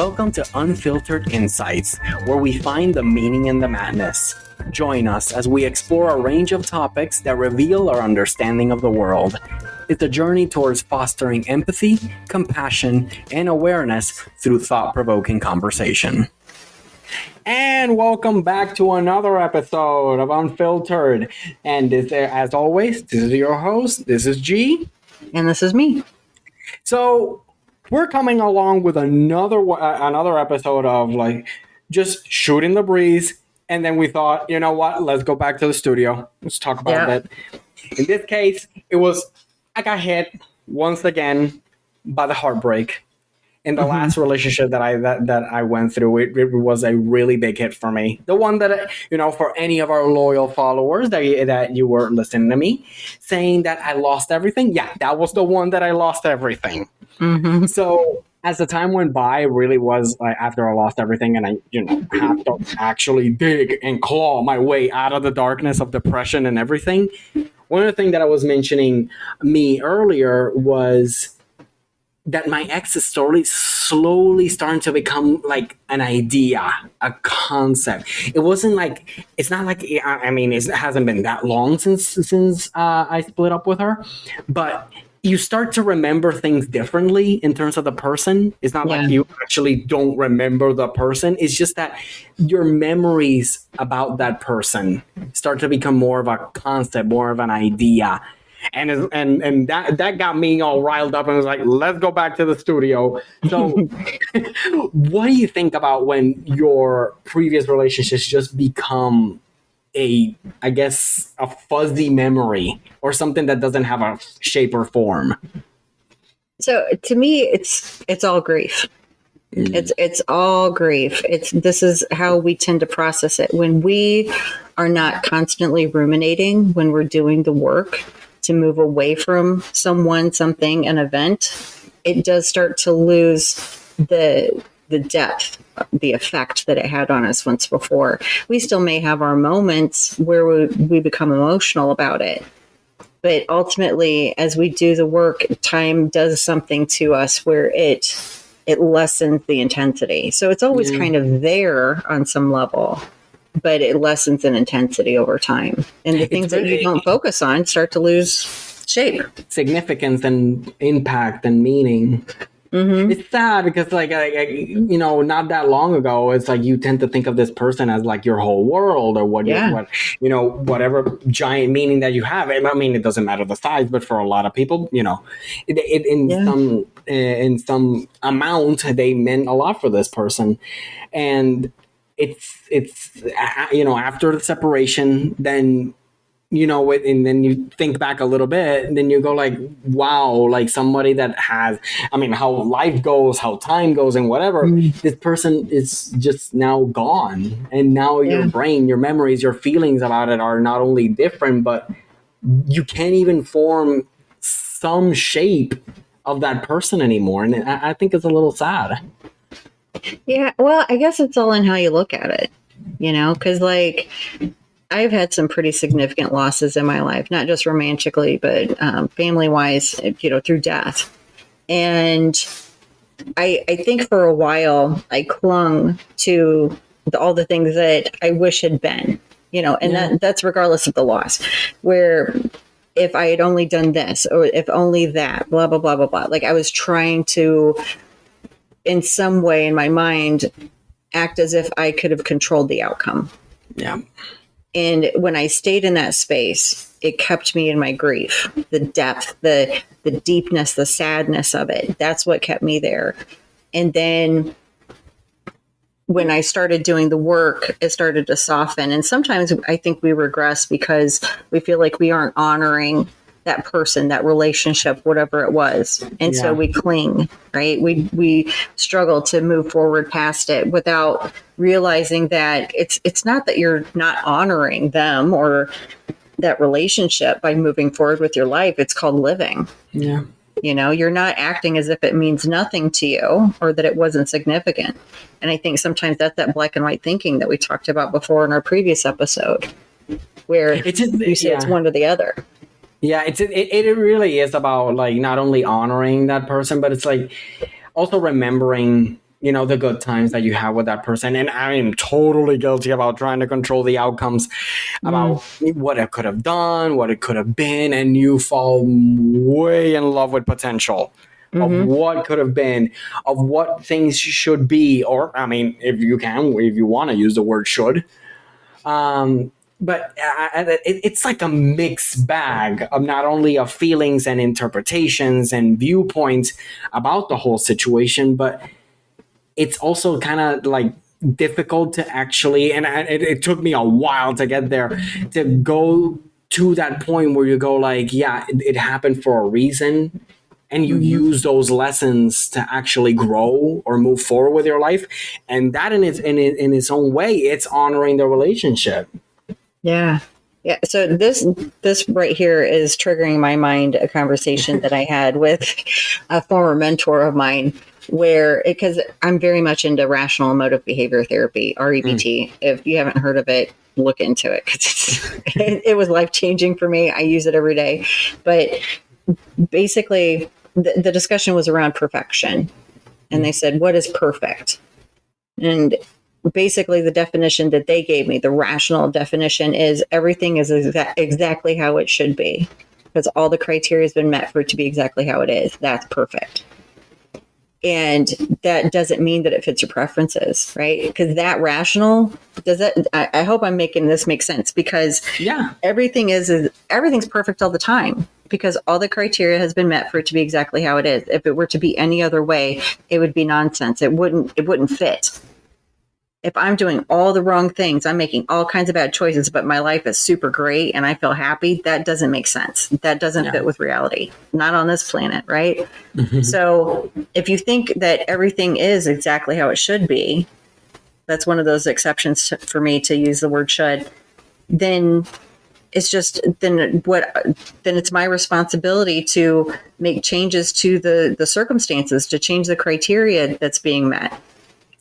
Welcome to Unfiltered Insights, where we find the meaning in the madness. Join us as we explore a range of topics that reveal our understanding of the world. It's a journey towards fostering empathy, compassion, and awareness through thought provoking conversation. And welcome back to another episode of Unfiltered. And this, as always, this is your host. This is G. And this is me. So we're coming along with another uh, another episode of like just shooting the breeze. And then we thought, you know what? Let's go back to the studio. Let's talk about yeah. it. In this case, it was I got hit once again by the heartbreak in the mm-hmm. last relationship that I that, that I went through, it, it, was a really big hit for me. The one that you know, for any of our loyal followers that that you were listening to me saying that I lost everything, yeah, that was the one that I lost everything. Mm-hmm. So as the time went by, it really was like after I lost everything and I, you know, had to actually dig and claw my way out of the darkness of depression and everything. One of the things that I was mentioning me earlier was that my ex is slowly slowly starting to become like an idea a concept it wasn't like it's not like i mean it hasn't been that long since since uh, i split up with her but you start to remember things differently in terms of the person. It's not yeah. like you actually don't remember the person. It's just that your memories about that person start to become more of a concept, more of an idea and and and that that got me all riled up and was like, let's go back to the studio. So, what do you think about when your previous relationships just become a, I guess, a fuzzy memory or something that doesn't have a shape or form? So to me, it's it's all grief. Mm. It's it's all grief. It's this is how we tend to process it when we are not constantly ruminating when we're doing the work to move away from someone, something, an event, it does start to lose the the depth, the effect that it had on us once before. We still may have our moments where we, we become emotional about it. But ultimately, as we do the work, time does something to us where it it lessens the intensity. So it's always mm. kind of there on some level but it lessens in intensity over time. And the things that you don't focus on start to lose shape, significance, and impact and meaning. Mm-hmm. It's sad because, like, I, I, you know, not that long ago, it's like you tend to think of this person as like your whole world or what, yeah. you, what you know, whatever giant meaning that you have. I mean, it doesn't matter the size, but for a lot of people, you know, it, it in yeah. some in some amount, they meant a lot for this person, and it's it's you know after the separation then you know and then you think back a little bit and then you go like wow like somebody that has i mean how life goes how time goes and whatever mm. this person is just now gone and now yeah. your brain your memories your feelings about it are not only different but you can't even form some shape of that person anymore and i, I think it's a little sad yeah, well, I guess it's all in how you look at it, you know, because like I've had some pretty significant losses in my life, not just romantically, but um, family wise, you know, through death. And I, I think for a while I clung to the, all the things that I wish had been, you know, and yeah. that, that's regardless of the loss, where if I had only done this or if only that, blah, blah, blah, blah, blah. Like I was trying to in some way in my mind act as if I could have controlled the outcome. Yeah. And when I stayed in that space, it kept me in my grief, the depth, the the deepness, the sadness of it. That's what kept me there. And then when I started doing the work, it started to soften. And sometimes I think we regress because we feel like we aren't honoring that person, that relationship, whatever it was. And yeah. so we cling, right? We we struggle to move forward past it without realizing that it's it's not that you're not honoring them or that relationship by moving forward with your life. It's called living. Yeah. You know, you're not acting as if it means nothing to you or that it wasn't significant. And I think sometimes that's that black and white thinking that we talked about before in our previous episode, where it's you say yeah. it's one or the other. Yeah, it's it, it really is about like not only honoring that person, but it's like also remembering you know the good times that you have with that person and i'm totally guilty about trying to control the outcomes about Mm. what it could have done what it could have been and you fall way in love with potential Mhm. of what could have been of what things should be or i mean if you can if you want to use the word should um but uh, it, it's like a mixed bag of not only of feelings and interpretations and viewpoints about the whole situation, but it's also kind of like difficult to actually, and I- it, it took me a while to get there to go to that point where you go like, yeah, it, it happened for a reason. And you use those lessons to actually grow or move forward with your life, and that in its in, in its own way, it's honoring the relationship. Yeah. Yeah. So this this right here is triggering my mind a conversation that I had with a former mentor of mine where because I'm very much into rational emotive behavior therapy, REBT. Mm. If you haven't heard of it, look into it because it, it was life changing for me. I use it every day. But basically the, the discussion was around perfection. And they said, What is perfect? And basically the definition that they gave me the rational definition is everything is exa- exactly how it should be. Because all the criteria has been met for it to be exactly how it is. That's perfect. And that doesn't mean that it fits your preferences right? Because that rational does that I, I hope i'm making this make sense because Yeah. everything is, is everything's perfect all the time. Because all the criteria has been met for it to be exactly how it is. If it were to be any other way it would be nonsense. It wouldn't it wouldn't fit if i'm doing all the wrong things i'm making all kinds of bad choices but my life is super great and i feel happy that doesn't make sense that doesn't Yeah. fit with reality not on this planet right Mhm. so if you think that everything is exactly how it should be, that's one of those exceptions for me to use the word should, then it's just then what then it's my responsibility to make changes to the the circumstances to change the criteria that's being met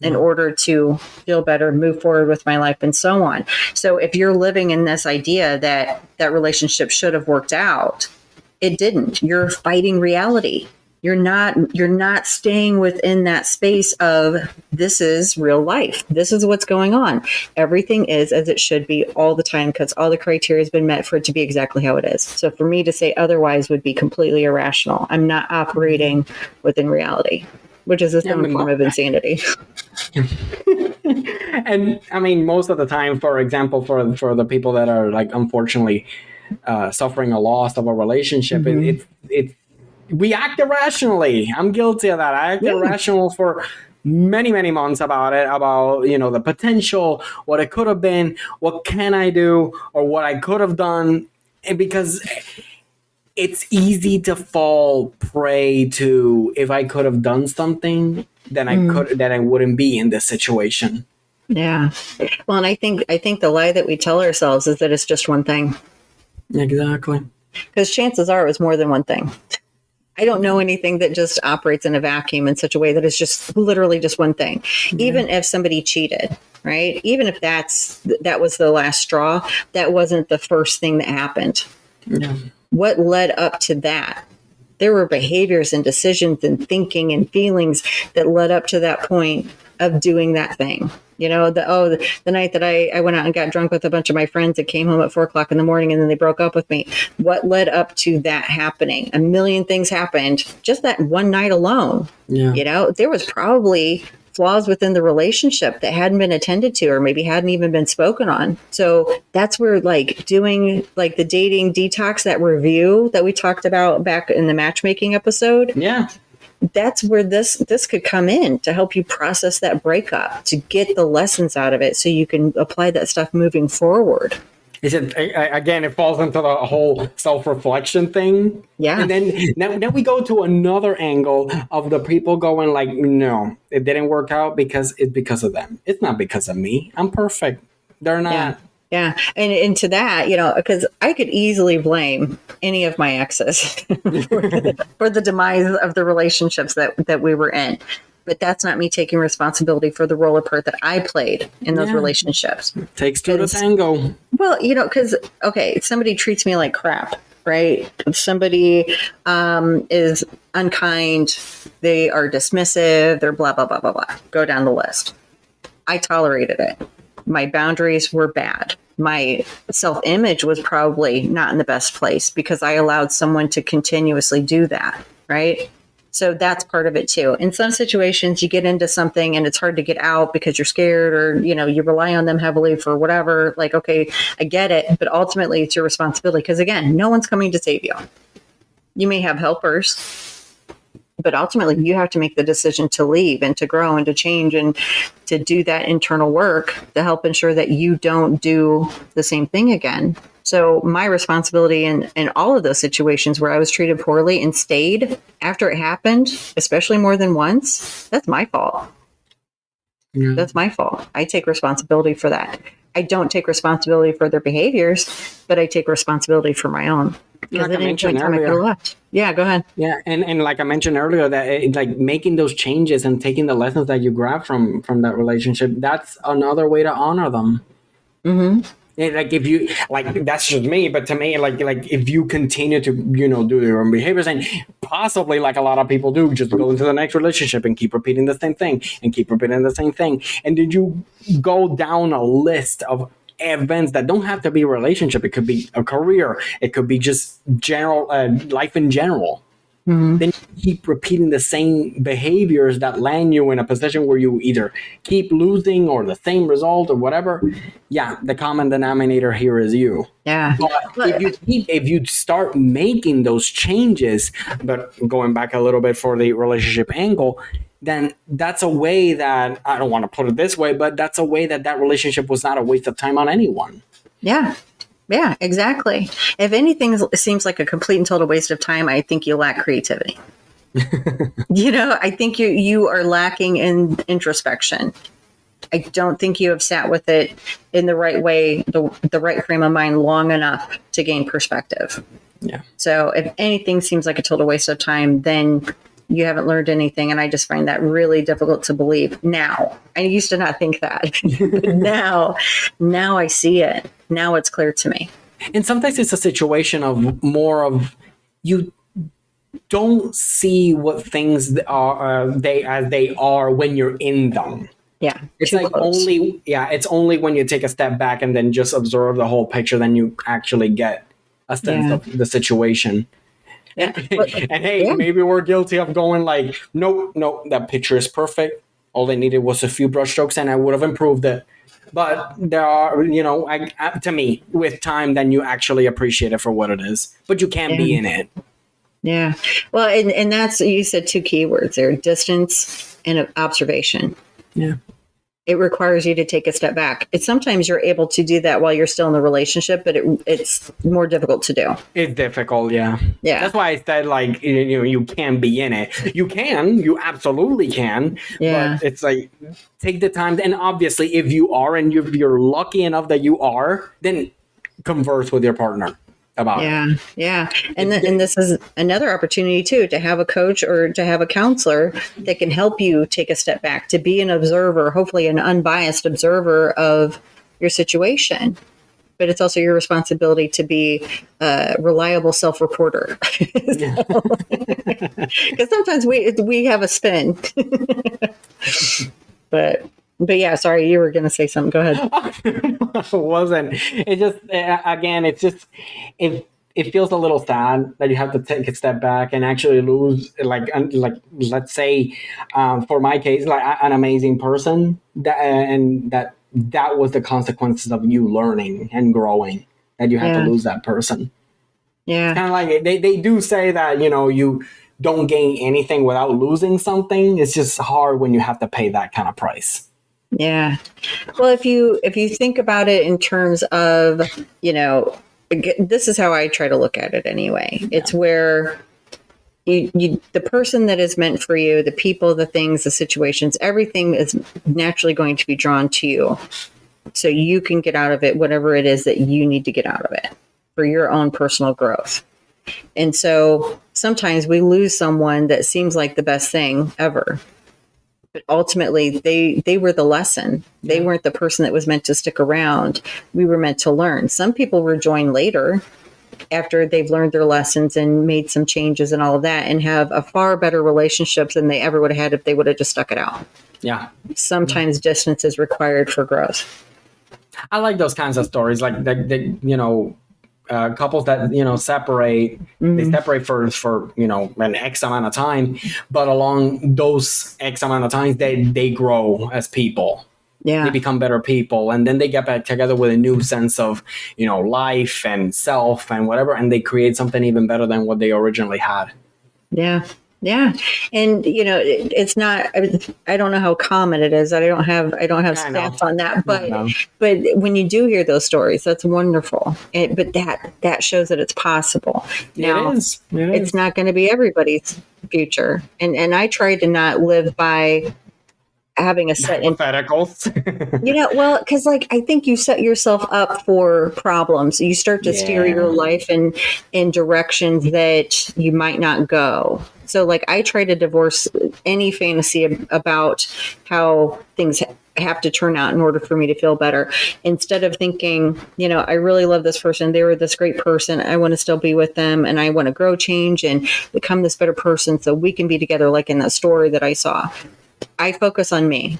in order to feel better move forward with my life and so on. So if you're living in this idea that that relationship should have worked out it didn't. You're fighting reality. You're not you're not staying within that space of this is real life. This is what's going on. Everything is as it should be all the time because all the criteria has been met for it to be exactly how it is. So for me to say otherwise would be completely irrational. I'm not operating within reality which is a Yeah, form of insanity and I mean, most of the time, for example, for for the people that are like unfortunately uh, suffering a loss of a relationship, Mhm. it, it it we act irrationally. I'm guilty of that. I act Yeah. irrational for many many months about it about you know the potential what it could have been what can i do or what i could have done and because it's easy to fall prey to if i could have done something then i Mm. could then i wouldn't be in this situation yeah well and i think i think the lie that we tell ourselves is that it's just one thing exactly because chances are it was more than one thing. I don't know anything that just operates in a vacuum in such a way that it's just literally just one thing. Even if somebody cheated, right? Even if that's that was the last straw, that wasn't the first thing that happened. yeah What led up to that? There were behaviors and decisions and thinking and feelings that led up to that point of doing that thing. You know, the oh, the, the night that I, I went out and got drunk with a bunch of my friends and came home at four o'clock in the morning and then they broke up with me. What led up to that happening? A million things happened just that one night alone. yeah You know, there was probably flaws within the relationship that hadn't been attended to or maybe hadn't even been spoken on. So that's where like doing like the dating detox, that review that we talked about back in the matchmaking episode, yeah that's where this this could come in to help you process that breakup, to get the lessons out of it so you can apply that stuff moving forward. Is it again? It falls into the whole self-reflection thing, Yeah. and then now, now we go to another angle of the people going like, "No, it didn't work out because it's because of them. It's not because of me. I'm perfect. They're not." Yeah. Yeah, and into that, you know, because I could easily blame any of my exes for, the, for the demise of the relationships that that we were in, but that's not me taking responsibility for the role or part that I played in those Yeah. relationships. Takes two to Because- tango. Well, you know, because okay, somebody treats me like crap. right? Somebody um, is unkind, they are dismissive, they're blah, blah, blah, blah, blah. Go down the list. I tolerated it. My boundaries were bad. My self image was probably not in the best place because I allowed someone to continuously do that, right? So that's part of it too. In some situations, you get into something and it's hard to get out because you're scared or, you know, you rely on them heavily for whatever. Like, okay, I get it. But ultimately, it's your responsibility because, again, no one's coming to save you. You may have helpers, but ultimately, you have to make the decision to leave and to grow and to change and to do that internal work to help ensure that you don't do the same thing again. So my responsibility in, in all of those situations where I was treated poorly and stayed after it happened, especially more than once, that's my fault. Yeah. That's my fault. I take responsibility for that. I don't take responsibility for their behaviors, but I take responsibility for my own. Like I mentioned earlier. Yeah, go ahead. Yeah, and, and like I mentioned earlier, that it, like making those changes and taking the lessons that you grab from from that relationship, that's another way to honor them. Mm-hmm And like if you like that's just me but to me like like if you continue to you know do your own behaviors and possibly like a lot of people do just go into the next relationship and keep repeating the same thing and keep repeating the same thing and did you go down a list of events that don't have to be a relationship it could be a career it could be just general uh, life in general Mm-hmm. Then you keep repeating the same behaviors that land you in a position where you either keep losing or the same result or whatever. Yeah, the common denominator here is you. Yeah. But if you keep, if you start making those changes, but going back a little bit for the relationship angle, then that's a way that I don't want to put it this way, but that's a way that that relationship was not a waste of time on anyone. Yeah. Yeah, exactly. If anything seems like a complete and total waste of time, I think you lack creativity. you know, I think you you are lacking in introspection. I don't think you have sat with it in the right way, the, the right frame of mind long enough to gain perspective. Yeah. So if anything seems like a total waste of time, then you haven't learned anything. And I just find that really difficult to believe now. I used to not think that. now, now I see it. Now it's clear to me. And sometimes it's a situation of more of you don't see what things are uh, they as they are when you're in them. Yeah. It's like close. only yeah, it's only when you take a step back and then just observe the whole picture then you actually get a sense yeah. of the situation. And hey, yeah. maybe we're guilty of going like, nope, nope, that picture is perfect. All they needed was a few brushstrokes, and I would have improved it. But there are, you know, I, to me, with time, then you actually appreciate it for what it is. But you can't yeah. be in it. Yeah. Well, and, and that's, you said two keywords there distance and observation. Yeah it requires you to take a step back. It's sometimes you're able to do that while you're still in the relationship, but it, it's more difficult to do. It's difficult, yeah. Yeah. That's why I said like you know you can be in it. You can, you absolutely can. Yeah. But it's like take the time, and obviously, if you are and you're, you're lucky enough that you are, then converse with your partner about yeah it. yeah and th- and this is another opportunity too to have a coach or to have a counselor that can help you take a step back to be an observer hopefully an unbiased observer of your situation. But it's also your responsibility to be a reliable self-reporter. Because sometimes we we have a spin. But but yeah, sorry, you were going to say something. Go ahead. it wasn't. It just again, it's just it it feels a little sad that you have to take a step back and actually lose like like let's say um, for my case like an amazing person that and that that was the consequences of you learning and growing that you had yeah. to lose that person yeah kind of like they, they do say that you know you don't gain anything without losing something it's just hard when you have to pay that kind of price yeah. Well, if you if you think about it in terms of, you know, this is how I try to look at it anyway. It's where you, you the person that is meant for you, the people, the things, the situations, everything is naturally going to be drawn to you. So you can get out of it whatever it is that you need to get out of it for your own personal growth. And so sometimes we lose someone that seems like the best thing ever but ultimately they they were the lesson they weren't the person that was meant to stick around we were meant to learn some people were joined later after they've learned their lessons and made some changes and all of that and have a far better relationships than they ever would have had if they would have just stuck it out. Yeah. Sometimes mm-hmm. distance is required for growth. I like those kinds of stories, like the, the you know, uh, couples that you know separate. Mm-hmm. They separate for for you know an X amount of time, but along those X amount of times, they they grow as people. Yeah. They become better people, and then they get back together with a new sense of you know life and self and whatever, and they create something even better than what they originally had. Yeah. Yeah, and you know it, it's not. I don't know how common it is. I don't have. I don't have I know. stats on that. But but when you do hear those stories, that's wonderful. It, but that that shows that it's possible. Now, it is. It it's is. not going to be everybody's future, and and I try to not live by having a set hypotheticals. you know well because like i think you set yourself up for problems you start to steer your life in in directions that you might not go so like i try to divorce any fantasy about how things have to turn out in order for me to feel better instead of thinking you know i really love this person they were this great person i want to still be with them and i want to grow change and become this better person so we can be together like in that story that i saw i focus on me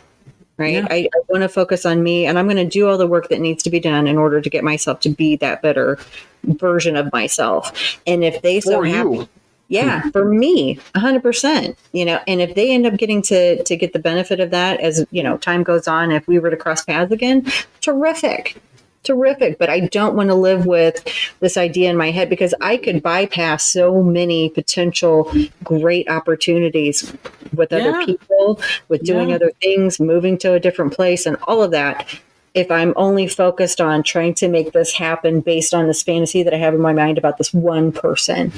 right? Yeah. I, I want to focus on me and I'm going to do all the work that needs to be done in order to get myself to be that better version of myself. And if they so happen-. Yeah, mm-hmm. for me, 100%, you know, and if they end up getting to to get the benefit of that as, you know, time goes on if we were to cross paths again, terrific. Terrific, but I don't want to live with this idea in my head because I could bypass so many potential great opportunities with other people, with doing Yeah. other things, moving to a different place, and all of that. If I'm only focused on trying to make this happen based on this fantasy that I have in my mind about this one person,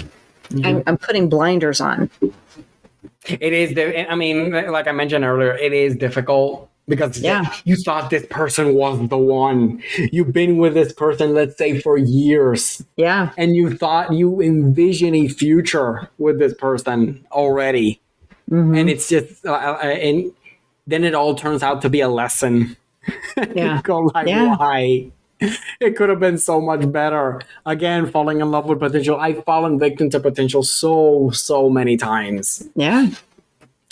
I'm, I'm putting blinders on. It is. di- I mean, like I mentioned earlier, it is difficult because Yeah. you thought this person was the one. You've been with this person, let's say, for years, Yeah, and you thought you envision a future with this person already, Mm-hmm. and it's just, uh, uh, and then it all turns out to be a lesson. Yeah. You go like, Yeah. why? It could have been so much better. Again, falling in love with potential. I've fallen victim to potential so, so many times. yeah,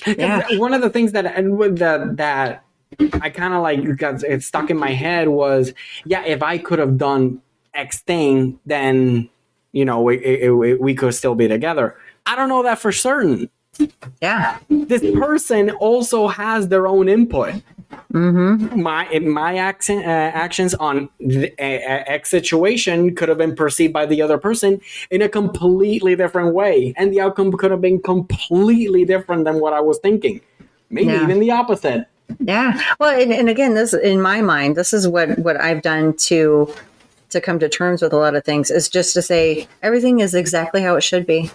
yeah. One of the things that and with the, that I kind of like got it stuck in my head was, yeah, if I could have done X thing, then you know we it, it- we could still be together. I don't know that for certain. Yeah. This person also has their own input. Mm-hmm. My my action, uh, actions on the, uh, uh, X situation could have been perceived by the other person in a completely different way, and the outcome could have been completely different than what I was thinking. Maybe Yeah. even the opposite. Yeah. Well, and, and again, this in my mind, this is what what I've done to to come to terms with a lot of things is just to say everything is exactly how it should be.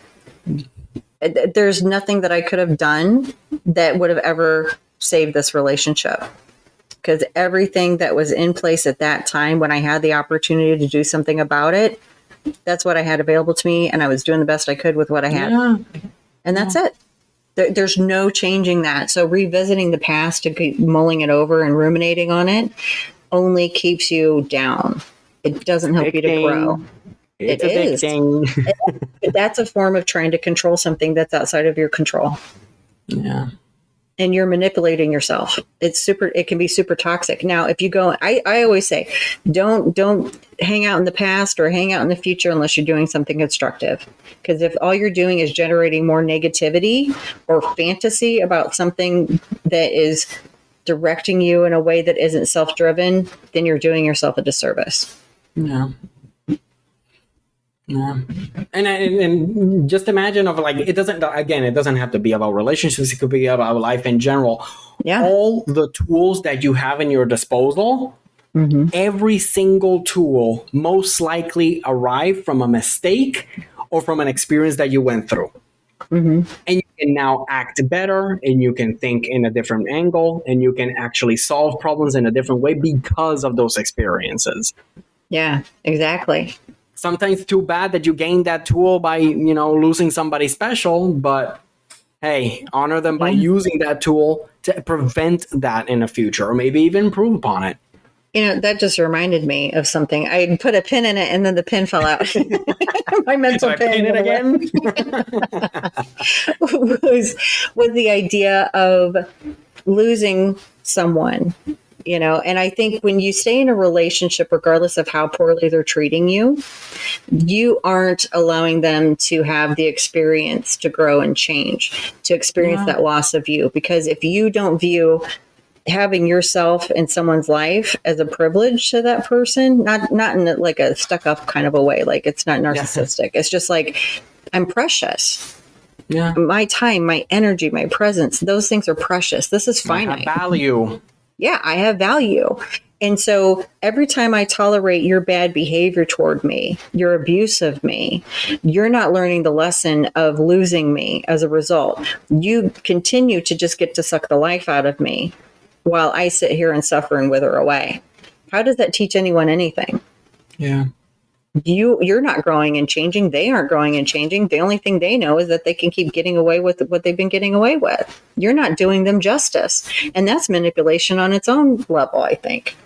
There's nothing that I could have done that would have ever saved this relationship. Because everything that was in place at that time when I had the opportunity to do something about it, that's what I had available to me. And I was doing the best I could with what I had Yeah. and that's it. There, there's no changing that. So revisiting the past and keep mulling it over and ruminating on it only keeps you down. It doesn't help you to Addicting. grow. It's It is. addicting. But that's a form of trying to control something that's outside of your control. yeah. And you're manipulating yourself. It's super it can be super toxic. Now if you go I, I always say, don't don't hang out in the past or hang out in the future unless you're doing something constructive. Because if all you're doing is generating more negativity or fantasy about something that is directing you in a way that isn't self driven, then you're doing yourself a disservice. Yeah. Yeah. And, and and just imagine of like it doesn't again it doesn't have to be about relationships it could be about life in general Yeah. all the tools that you have in your disposal Mm-hmm. every single tool most likely arrived from a mistake or from an experience that you went through Mm-hmm. and you can now act better and you can think in a different angle and you can actually solve problems in a different way because of those experiences Yeah, exactly. Sometimes too bad that you gain that tool by you know losing somebody special but hey honor them by using that tool to prevent that in the future or maybe even improve upon it You know, that just reminded me of something. I put a pin in it and then the pin fell out. My mental I pin, pin it again? was was the idea of losing someone you know and i think when you stay in a relationship regardless of how poorly they're treating you you aren't allowing them to have the experience to grow and change to experience Yeah. that loss of you because if you don't view having yourself in someone's life as a privilege to that person not not in a, like a stuck up kind of a way like it's not narcissistic it's just like i'm precious Yeah. my time my energy my presence those things are precious this is finite value. Yeah, I have value. And so every time I tolerate your bad behavior toward me, your abuse of me, you're not learning the lesson of losing me as a result. You continue to just get to suck the life out of me while I sit here and suffer and wither away. How does that teach anyone anything? Yeah. You you're not growing and changing. They aren't growing and changing. The only thing they know is that they can keep getting away with what they've been getting away with. You're not doing them justice. And that's manipulation on its own level, I think.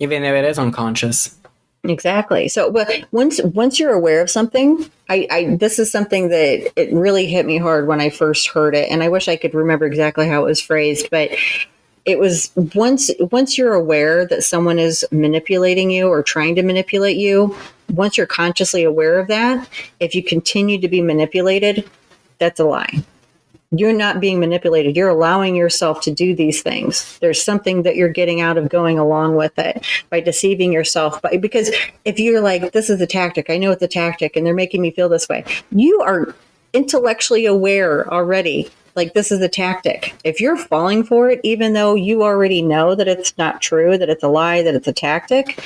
Even if it is unconscious. Exactly. So, but once once you're aware of something, I, I this is something that it really hit me hard when I first heard it, and I wish I could remember exactly how it was phrased, but it was once once you're aware that someone is manipulating you or trying to manipulate you, once you're consciously aware of that, if you continue to be manipulated, that's a lie. You're not being manipulated. You're allowing yourself to do these things. There's something that you're getting out of going along with it by deceiving yourself. But because if you're like, this is a tactic, I know it's a tactic, and they're making me feel this way, you are intellectually aware already. Like this is a tactic. If you're falling for it, even though you already know that it's not true, that it's a lie, that it's a tactic,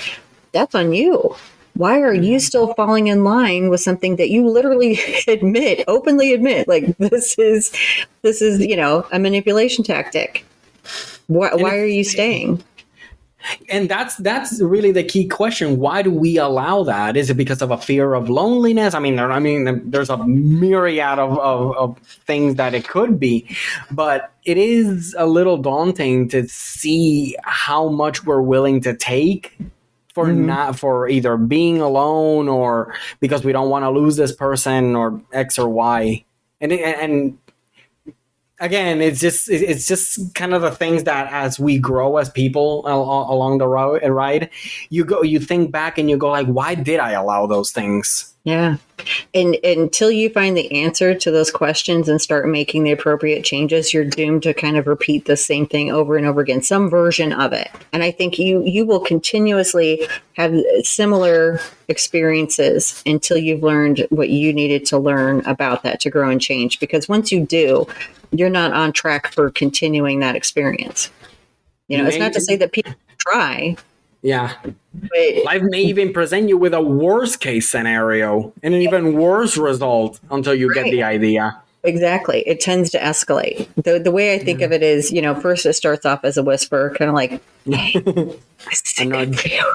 that's on you. Why are you mm-hmm. still falling in line with something that you literally admit, openly admit, like this is, this is, you know, a manipulation tactic? Why, why are you staying? and that's that's really the key question. Why do we allow that? Is it because of a fear of loneliness? I mean there, i mean there's a myriad of, of, of things that it could be but it is a little daunting to see how much we're willing to take for mm-hmm. not for either being alone or because we don't want to lose this person or x or y. And and again it's just it's just kind of the things that as we grow as people along the road and ride you go you think back and you go like why did i allow those things Yeah. And until you find the answer to those questions and start making the appropriate changes, you're doomed to kind of repeat the same thing over and over again, some version of it. And I think you you will continuously have similar experiences until you've learned what you needed to learn about that to grow and change because once you do, you're not on track for continuing that experience. You know, it's not to say that people try, yeah but life may even present you with a worst case scenario and an even worse result until you get the idea Exactly. It tends to escalate. The the way I think of it is, you know, first it starts off as a whisper, kind of like, hey, this is A good you.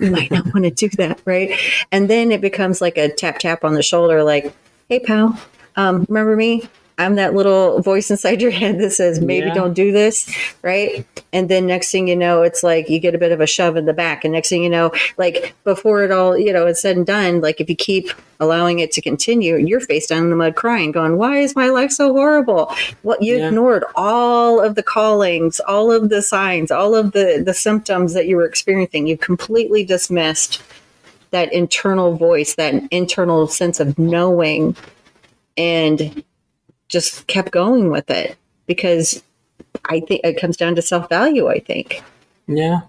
You might not want to do that, right? And then it becomes like a tap tap on the shoulder, like, hey pal, um, remember me? I'm that little voice inside your head that says, maybe Yeah. don't do this, right? And then next thing you know, it's like you get a bit of a shove in the back. And next thing you know, like before it all, you know, it's said and done, like if you keep allowing it to continue, you're face down in the mud crying, going, why is my life so horrible? Well, you Yeah. ignored all of the callings, all of the signs, all of the, the symptoms that you were experiencing. You completely dismissed that internal voice, that internal sense of knowing, and just kept going with it because I think it comes down to self value. I think. Yeah.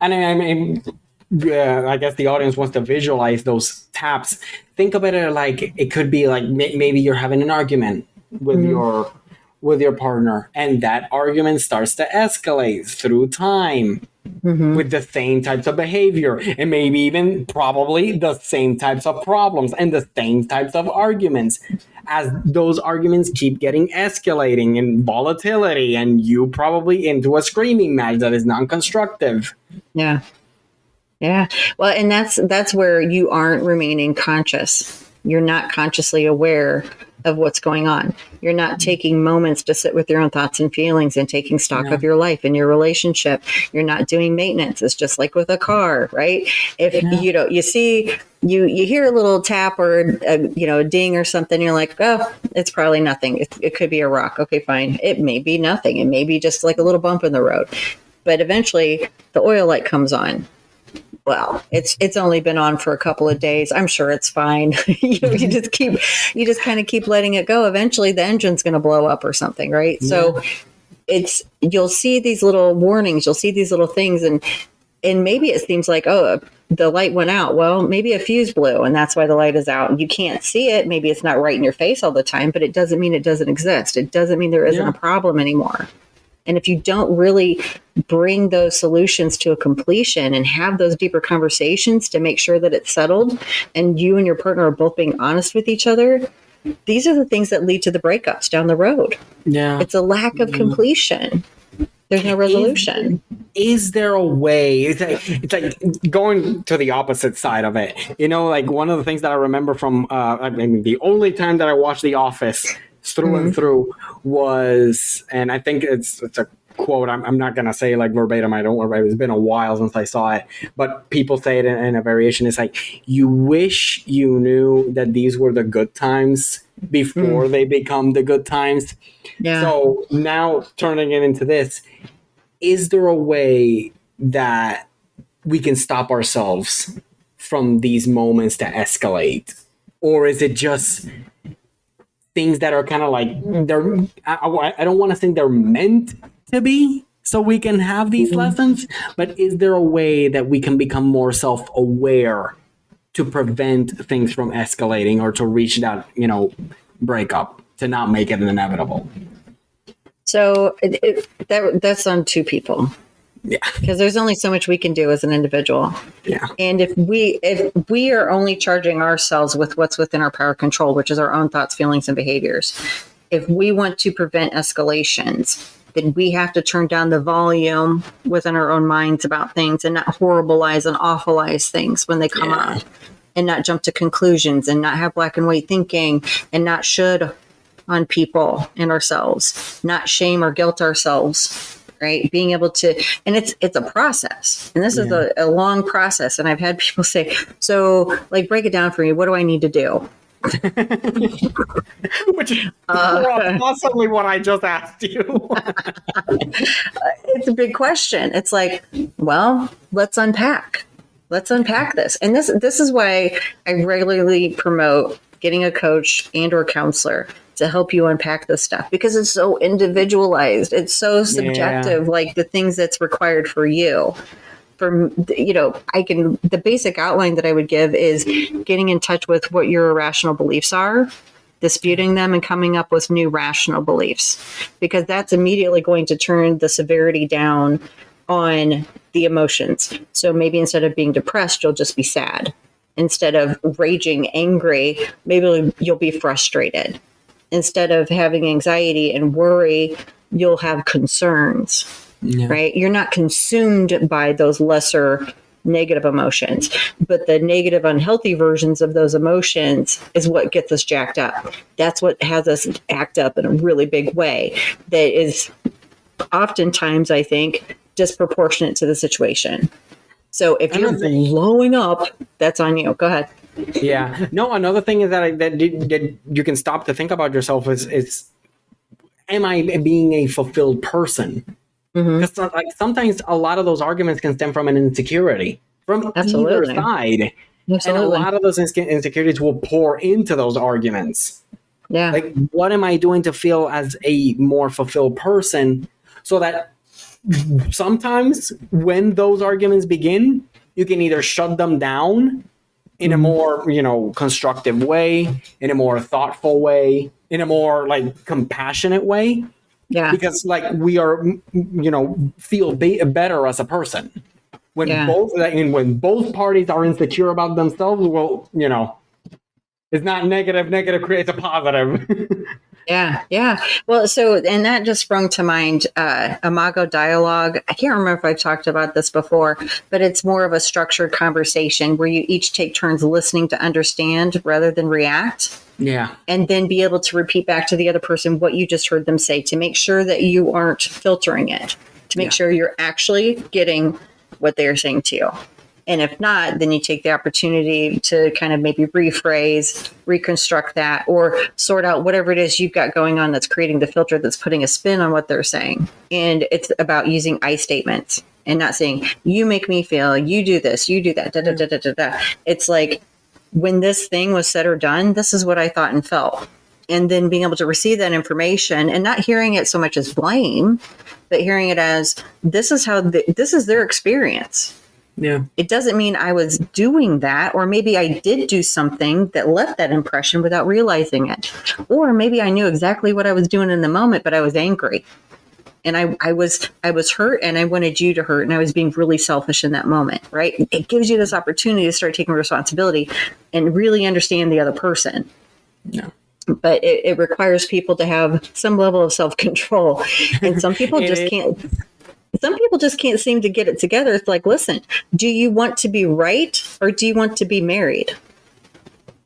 And I mean, yeah, uh, I guess the audience wants to visualize those taps. Think about it uh, like it could be like maybe you're having an argument with mm-hmm. your with your partner, and that argument starts to escalate through time mm-hmm. with the same types of behavior, and maybe even probably the same types of problems and the same types of arguments. As those arguments keep getting escalating in volatility, and you probably into a screaming match that is non-constructive. Yeah. Yeah. Well, and that's that's where you aren't remaining conscious. You're not consciously aware of what's going on. You're not taking moments to sit with your own thoughts and feelings and taking stock Yeah. of your life and your relationship. You're not doing maintenance. It's just like with a car, right? If Yeah. you know, you see, you you hear a little tap or a, you know a ding or something, you're like, oh, it's probably nothing. It, it could be a rock. Okay, fine. It may be nothing. It may be just like a little bump in the road. But eventually, the oil light comes on well it's it's only been on for a couple of days. I'm sure it's fine. You, you just keep you just kind of keep letting it go. Eventually the engine's going to blow up or something right? So it's you'll see these little warnings. You'll see these little things and and maybe it seems like oh the light went out. Well maybe a fuse blew and that's why the light is out. You can't see it. Maybe it's not right in your face all the time but it doesn't mean it doesn't exist. It doesn't mean there isn't Yeah. a problem anymore and if you don't really bring those solutions to a completion and have those deeper conversations to make sure that it's settled and you and your partner are both being honest with each other, these are the things that lead to the breakups down the road. Yeah. It's a lack of completion. There's no resolution. is there a way it's like, it's like going to the opposite side of it you know like one of the things that i remember from uh i mean the only time that i watched the office through and mm-hmm. through was and i think it's it's a quote i'm, I'm not gonna say like verbatim i don't it's been a while since i saw it but people say it in, in a variation it's like you wish you knew that these were the good times before mm. they become the good times Yeah. so now turning it into this, is there a way that we can stop ourselves from these moments to escalate? Or is it just things that are kind of like mm-hmm. they're I, I- don't want to say they're meant to be so we can have these mm-hmm. lessons, but is there a way that we can become more self-aware to prevent things from escalating or to reach that, you know, breakup to not make it inevitable? So it, it, that that's on two people Yeah. because there's only so much we can do as an individual. Yeah. And if we if we are only charging ourselves with what's within our power control, which is our own thoughts, feelings, and behaviors, if we want to prevent escalations, then we have to turn down the volume within our own minds about things and not horribilize and awfulize things when they come Yeah. up. And not jump to conclusions and not have black and white thinking and not should on people and ourselves, not shame or guilt ourselves, right? Being able to, and it's it's a process, and this is a, a long process. And I've had people say, so like break it down for me. What do I need to do? Which is Uh, possibly what I just asked you. It's a big question. It's like, well, let's unpack. Let's unpack this. And this this is why I regularly promote getting a coach and or counselor to help you unpack this stuff because it's so individualized. It's so subjective like the things that's required for you. For you know, I can the basic outline that I would give is getting in touch with what your irrational beliefs are disputing them and coming up with new rational beliefs because that's immediately going to turn the severity down on the emotions. So maybe instead of being depressed, you'll just be sad. Instead of raging angry, maybe you'll be frustrated. Instead of having anxiety and worry, you'll have concerns, right? You're not consumed by those lesser negative emotions, but the negative, unhealthy versions of those emotions is what gets us jacked up. That's what has us act up in a really big way that is oftentimes, I think, disproportionate to the situation. So if you're blowing up, that's on you. Go ahead. Yeah. No, another thing is that I, that, that you can stop to think about yourself is is am I being a fulfilled person? Mm-hmm. Because like sometimes a lot of those arguments can stem from an insecurity from Absolutely. either side, Absolutely. and a lot of those insecurities will pour into those arguments. Yeah. like what am i doing to feel as a more fulfilled person so that sometimes when those arguments begin you can either shut them down in a mm-hmm. more you know constructive way in a more thoughtful way in a more like compassionate way yeah. because like we are you know feel be- better as a person when Yeah. both and when both parties are insecure about themselves well you know it's not negative negative creates a positive Yeah, yeah. Well, so and that just sprung to mind uh, Imago dialogue. I can't remember if I've talked about this before, but it's more of a structured conversation where you each take turns listening to understand rather than react. Yeah. and then be able to repeat back to the other person what you just heard them say to make sure that you aren't filtering it, to make Yeah. sure you're actually getting what they are saying to you. And if not, then you take the opportunity to kind of maybe rephrase, reconstruct that, or sort out whatever it is you've got going on that's creating the filter that's putting a spin on what they're saying. And it's about using I statements and not saying, you make me feel, you do this, you do that, da da da da da da. It's like, when this thing was said or done, this is what I thought and felt. And then being able to receive that information and not hearing it so much as blame, but hearing it as this is how the, this is their experience. Yeah. It doesn't mean I was doing that, or maybe I did do something that left that impression without realizing it. Or maybe I knew exactly what I was doing in the moment, but I was angry. And I, I was I was hurt and I wanted you to hurt and I was being really selfish in that moment, right? It gives you this opportunity to start taking responsibility and really understand the other person. Yeah. But it, it requires people to have some level of self control. And some people just can't some people just can't seem to get it together. It's like, listen, do you want to be right or do you want to be married?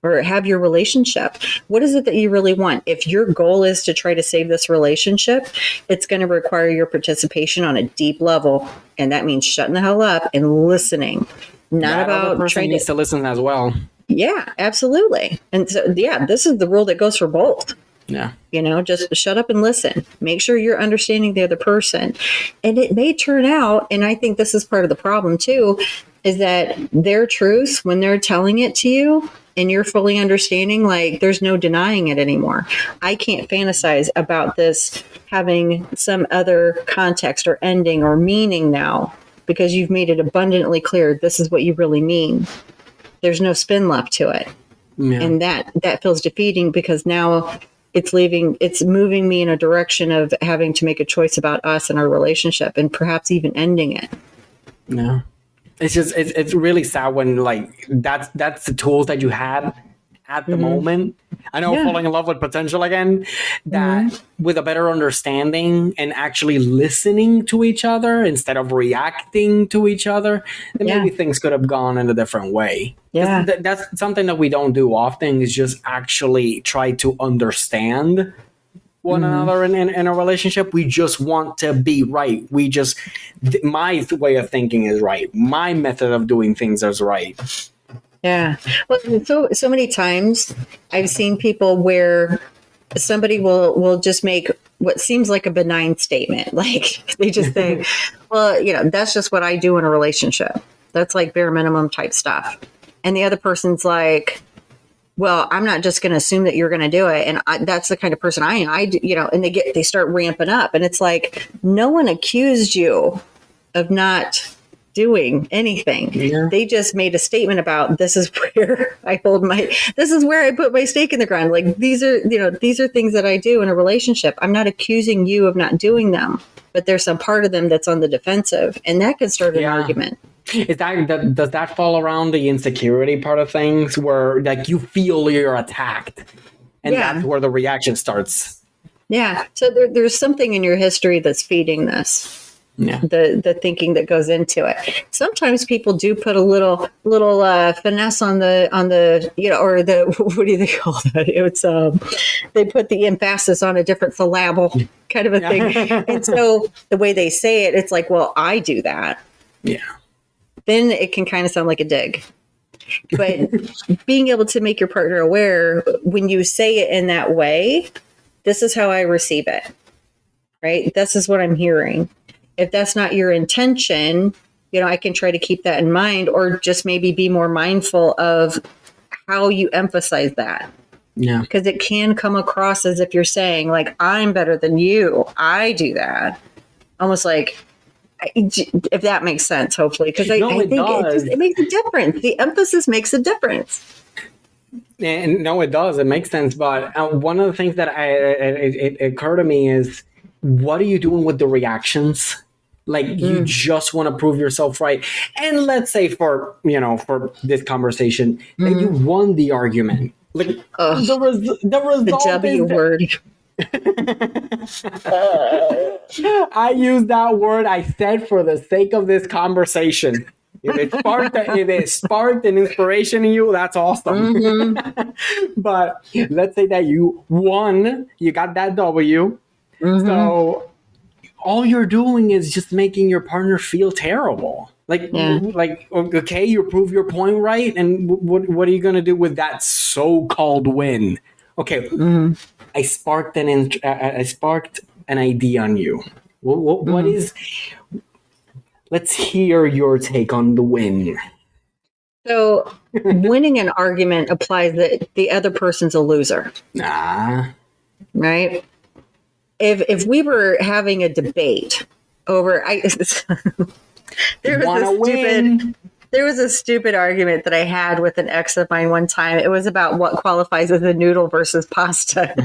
Or have your relationship? What is it that you really want? If your goal is to try to save this relationship, it's going to require your participation on a deep level. And that means shutting the hell up and listening. Not about person trying needs to. to listen as well. Yeah, absolutely. And so, yeah, this is the rule that goes for both Yeah. you know just shut up and listen. Make sure you're understanding the other person. And it may turn out and i think this is part of the problem too is that their truth when they're telling it to you and you're fully understanding like there's no denying it anymore. I can't fantasize about this having some other context or ending or meaning now because you've made it abundantly clear this is what you really mean. There's no spin left to it. Yeah. and that that feels defeating because now it's leaving it's moving me in a direction of having to make a choice about us and our relationship and perhaps even ending it Yeah. It's just it's it's really sad when like that's that's the tools that you had at the mm-hmm. moment. I know Yeah. falling in love with potential again, that mm-hmm. with a better understanding and actually listening to each other instead of reacting to each other, then Yeah. maybe things could have gone in a different way. Yeah. th- that's something that we don't do often is just actually try to understand one mm-hmm. another in, in, in a relationship. We just want to be right. We just, th- my th- way of thinking is right. My method of doing things is right. Yeah. Well so so many times i've seen people where somebody will will just make what seems like a benign statement. Like they just say well you know that's just what i do in a relationship. That's like bare minimum type stuff. And the other person's like well i'm not just going to assume that you're going to do it and I, that's the kind of person i am. I you know and they get they start ramping up and it's like no one accused you of not doing anything Yeah. they just made a statement about this is where i hold my this is where i put my stake in the ground like these are you know these are things that i do in a relationship i'm not accusing you of not doing them but there's some part of them that's on the defensive and that can start an Yeah. argument Is that, that does that fall around the insecurity part of things where like you feel you're attacked, and Yeah. that's where the reaction starts? yeah so there, there's something in your history that's feeding this Yeah, the the thinking that goes into it. Sometimes people do put a little little uh, finesse on the on the you know or the what do they call that? It's um they put the emphasis on a different syllable kind of a thing. and so the way they say it, it's like, well, I do that. yeah, Then it can kind of sound like a dig. But being able to make your partner aware when you say it in that way, this is how I receive it. Right? This is what I'm hearing. If that's not your intention, you know, I can try to keep that in mind or just maybe be more mindful of how you emphasize that yeah, because it can come across as if you're saying like I'm better than you. I do that. Almost like if that makes sense, hopefully, because I, No, I think it, just, it makes a difference. The emphasis makes a difference. And no, it does. It makes sense. But uh, one of the things that I it, it occurred to me is, what are you doing with the reactions? Like you just want to prove yourself right. And let's say for you know for this conversation that you won the argument. Like Ugh. the res- the The result W is word. I use that word I said for the sake of this conversation. if it sparked if it sparked an inspiration in you, that's awesome. Mm-hmm. but let's say that you won, you got that W. Mhm. So all you're doing is just making your partner feel terrible. Like, Yeah. like okay, you prove your point right, and what what are you gonna do with that so-called win? Okay, Mhm. I sparked an int- I sparked an idea on you. What, what, what Mhm. is? Let's hear your take on the win. So winning an argument applies that the other person's a loser, Nah, right? If if we were having a debate over I there was wanna a stupid win. there was a stupid argument that I had with an ex of mine one time. It was about what qualifies as a noodle versus pasta.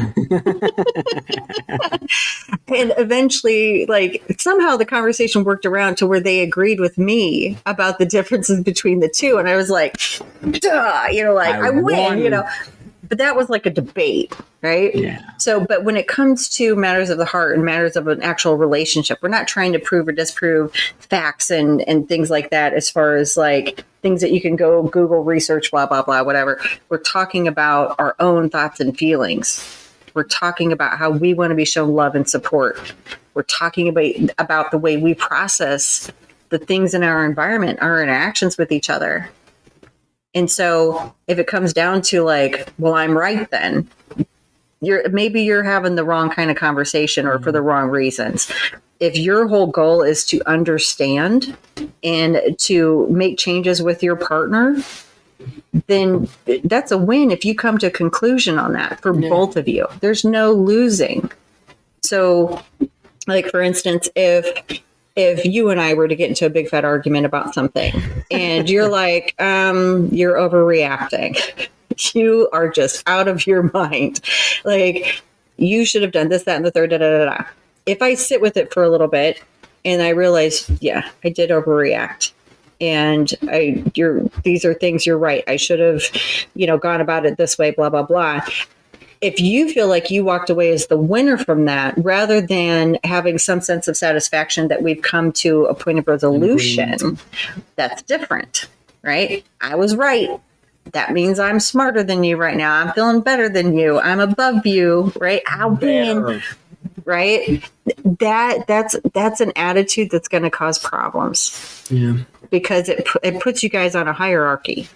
and eventually, like somehow the conversation worked around to where they agreed with me about the differences between the two. And I was like, duh, you know, like I I, win, won. you know. But that was like a debate, right? Yeah. So, but when it comes to matters of the heart and matters of an actual relationship, we're not trying to prove or disprove facts and and things like that. As far as like things that you can go Google research, blah blah blah, whatever. We're talking about our own thoughts and feelings. We're talking about how we want to be shown love and support. We're talking about about the way we process the things in our environment, our interactions with each other. And so, if it comes down to like, well, I'm right then, you're maybe you're having the wrong kind of conversation or for the mm-hmm. wrong reasons. If your whole goal is to understand and to make changes with your partner, then that's a win if you come to a conclusion on that for Yeah. both of you. There's no losing. So, like for instance, if if you and I were to get into a big fat argument about something and you're like, um, you're overreacting. You are just out of your mind. Like you should have done this, that, and the third, da da da da. If I sit with it for a little bit and I realize, yeah, I did overreact. And I you're these are things you're right. I should have, you know, gone about it this way, blah, blah, blah if you feel like you walked away as the winner from that rather than having some sense of satisfaction that we've come to a point of resolution that's different right? I was right. That means i'm smarter than you right now. I'm feeling better than you. I'm above you right? I'll win right? That that's that's an attitude that's going to cause problems. Yeah. because it it puts you guys on a hierarchy.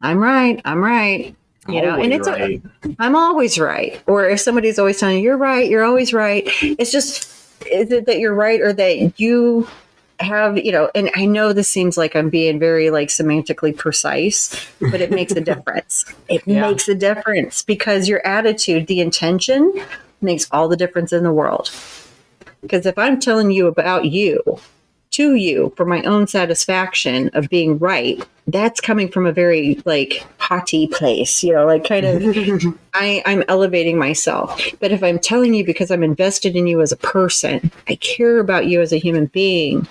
I'm right i'm right you know and it's right. I'm always right. Or if somebody's always telling you, you're right, you're always right. It's just, is it that you're right or that you have, you know, and I know this seems like I'm being very like semantically precise, but it makes a difference. It Yeah. makes a difference because your attitude, the intention makes all the difference in the world. Because if I'm telling you about you, to you for my own satisfaction of being right, that's coming from a very like haughty place, you know, like kind of I, I'm elevating myself. But if I'm telling you because I'm invested in you as a person, I care about you as a human being,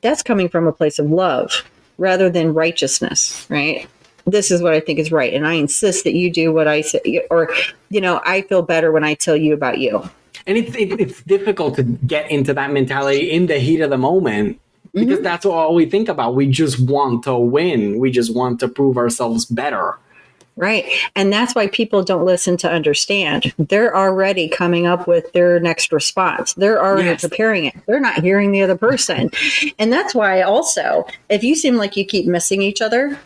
that's coming from a place of love rather than righteousness, right? This is what I think is right. And I insist that you do what I say, or, you know, I feel better when I tell you about you. And it's it, it's difficult to get into that mentality in the heat of the moment because Mm-hmm. that's all we think about. We just want to win. We just want to prove ourselves better. Right. And that's why people don't listen to understand. They're already coming up with their next response. They're already Yes. preparing it. They're not hearing the other person. and that's why also, if you seem like you keep missing each other,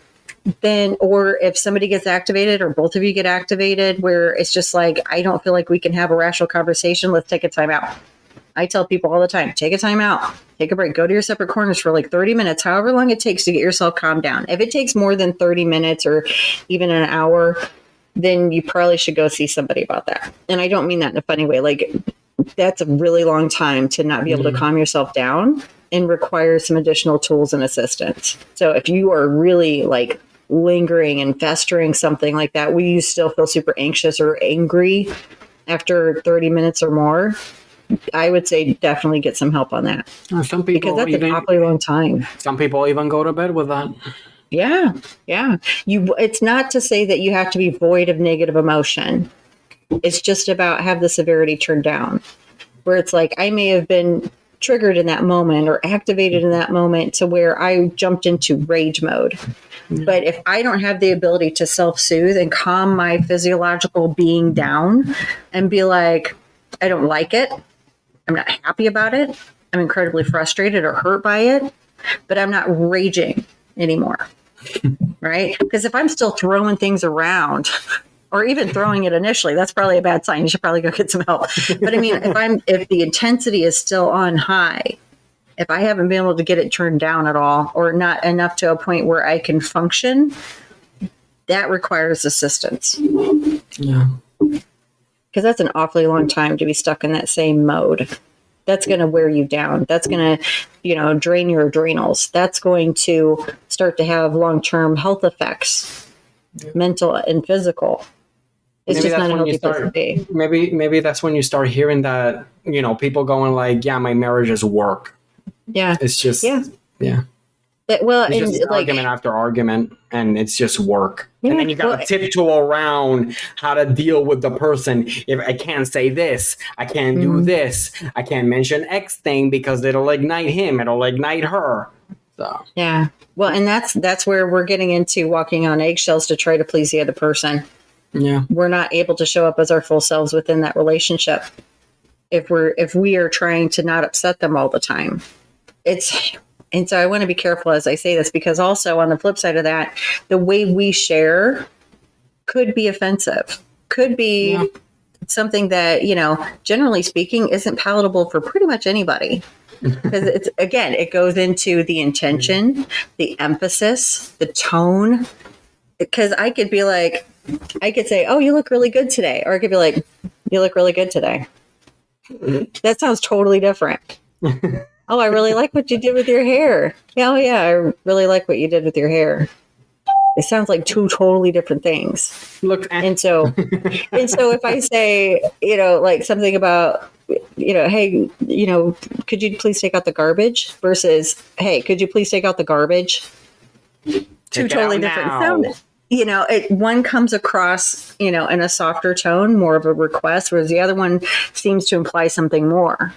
then or if somebody gets activated or both of you get activated where it's just like I don't feel like we can have a rational conversation, let's take a time out. I tell people all the time, take a time out, take a break, go to your separate corners for like 30 minutes, however long it takes to get yourself calmed down. If it takes more than 30 minutes or even an hour, then you probably should go see somebody about that. And I don't mean that in a funny way. Like that's a really long time to not be able to mm-hmm. calm yourself down and requires some additional tools and assistance. So if you are really like lingering and festering something like that, will you still feel super anxious or angry after 30 minutes or more? I would say definitely get some help on that Some because that's even an awfully long time. some people even go to bed with that. Yeah, yeah. You. It's not to say that you have to be void of negative emotion. It's just about have the severity turned down. Where it's like I may have been triggered in that moment or activated in that moment to where I jumped into rage mode. Mm-hmm. But if I don't have the ability to self soothe and calm my physiological being down and be like, I don't like it, I'm not happy about it, I'm incredibly frustrated or hurt by it, but I'm not raging anymore. right? Because if I'm still throwing things around, or even throwing it initially, that's probably a bad sign. You should probably go get some help. But I mean, if I'm if the intensity is still on high, if I haven't been able to get it turned down at all, or not enough to a point where I can function, that requires assistance. Yeah. Because that's an awfully long time to be stuck in that same mode. That's going to wear you down. That's going to, you know, drain your adrenals. That's going to start to have long term health effects, mental and physical. It's Maybe just not a when you place to start- be. Maybe maybe that's when you start hearing that you know people going like, yeah, my marriage is work. Yeah. It's just Yeah. yeah. That, well, It's and just like, argument after argument, and it's just work. Yeah, and then you gotta well- tiptoe around how to deal with the person. If I can't say this, I can't do Mhm. this, I can't mention X thing because it'll ignite him, it'll ignite her. So yeah. Well, and that's that's where we're getting into walking on eggshells to try to please the other person. yeah, we're not able to show up as our full selves within that relationship if we're if we are trying to not upset them all the time it's and so i want to be careful as i say this because also on the flip side of that the way we share could be offensive. Could be Yeah. something that you know generally speaking isn't palatable for pretty much anybody. Because it's again it goes into the intention the emphasis the tone. Because i could be like i could say oh you look really good today or i could be like you look really good today. That sounds totally different oh i really like what you did with your hair. Yeah oh yeah i really like what you did with your hair. It sounds like two totally different things. Look, and, so and so if i say you know like something about you know hey you know could you please take out the garbage versus hey could you please take out the garbage? Two Take it totally different now. sound. You know it one comes across you know in a softer tone more of a request whereas the other one seems to imply something more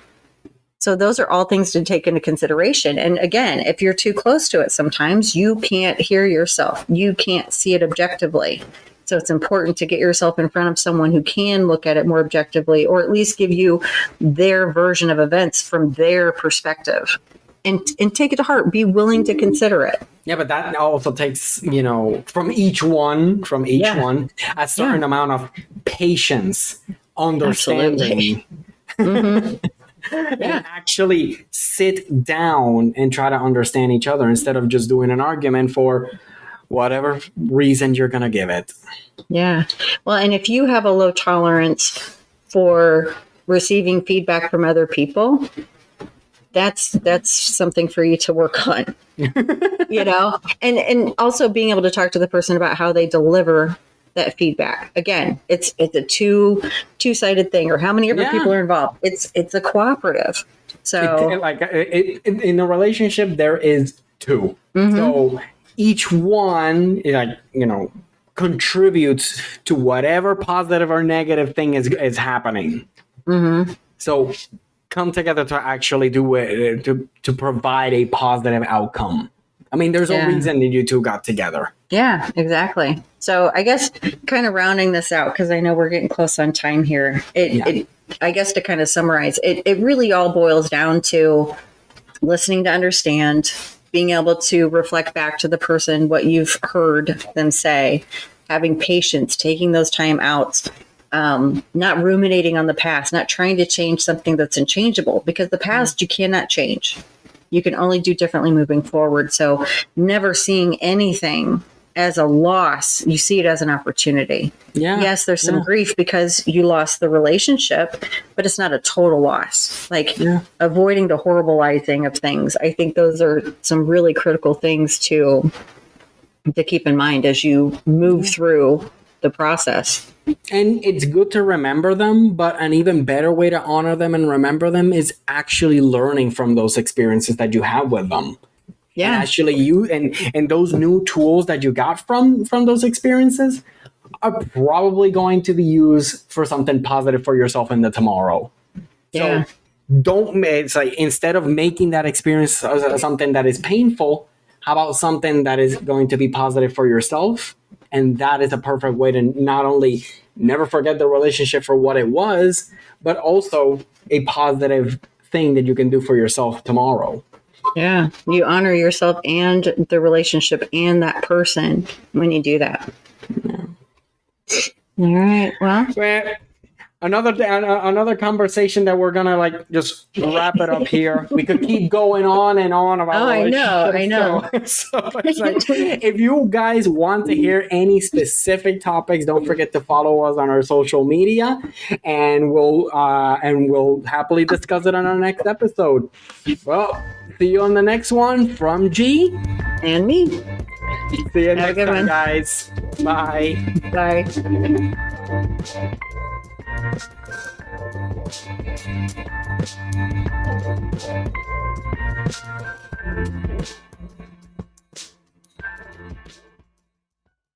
so those are all things to take into consideration. And again, if you're too close to it, sometimes you can't hear yourself. You can't see it objectively. So it's important to get yourself in front of someone who can look at it more objectively or at least give you their version of events from their perspective. And, and take it to heart. Be willing to consider it. yeah, but that also takes you know from each one, from each Yeah. one, a certain amount of patience, understanding. Mhm. and Yeah. actually sit down and try to understand each other instead of just doing an argument for whatever reason you're going to give it. Yeah. Well, and if you have a low tolerance for receiving feedback from other people, that's that's something for you to work on. you know? And and also being able to talk to the person about how they deliver that feedback. Again, it's it's a two two-sided thing or how many other Yeah. people are involved. It's it's a cooperative. So It- like it, it, in a relationship, there is 2 Mhm. So each one, like you know, contributes to whatever positive or negative thing is is happening. mhm. So come together to actually do it to to provide a positive outcome. I mean, there's Yeah. a reason that you two got together. Yeah, exactly. So I guess kind of rounding this out because I know we're getting close on time here. It, Yeah. it I guess to kind of summarize, it, it really all boils down to listening to understand, being able to reflect back to the person what you've heard them say, having patience, taking those time outs, um, not ruminating on the past, not trying to change something that's unchangeable because the past you cannot change. You can only do differently moving forward. So never seeing anything as a loss, you see it as an opportunity. Yeah. Yes, there's some yeah. grief because you lost the relationship, but it's not a total loss. Like Yeah. avoiding the horribilizing of things. I think those are some really critical things to to keep in mind as you move through the process. And it's good to remember them, but an even better way to honor them and remember them is actually learning from those experiences that you have with them. And Yeah. actually you and and those new tools that you got from from those experiences are probably going to be used for something positive for yourself in the tomorrow. Yeah. So don't it's like instead of making that experience uh, something that is painful how about something that is going to be positive for yourself and that is a perfect way to not only never forget the relationship for what it was but also a positive thing that you can do for yourself tomorrow yeah you honor yourself and the relationship and that person when you do that yeah. all right well another another conversation that we're gonna like just wrap it up here. We could keep going on and on about. Oh, I know, I know. So, so like, if you guys want to hear any specific topics, don't forget to follow us on our social media, and we'll uh, and we'll happily discuss it on our next episode. Well, see you on the next one from G and me. See you Have next time, one. guys. Bye. Bye. Thank you.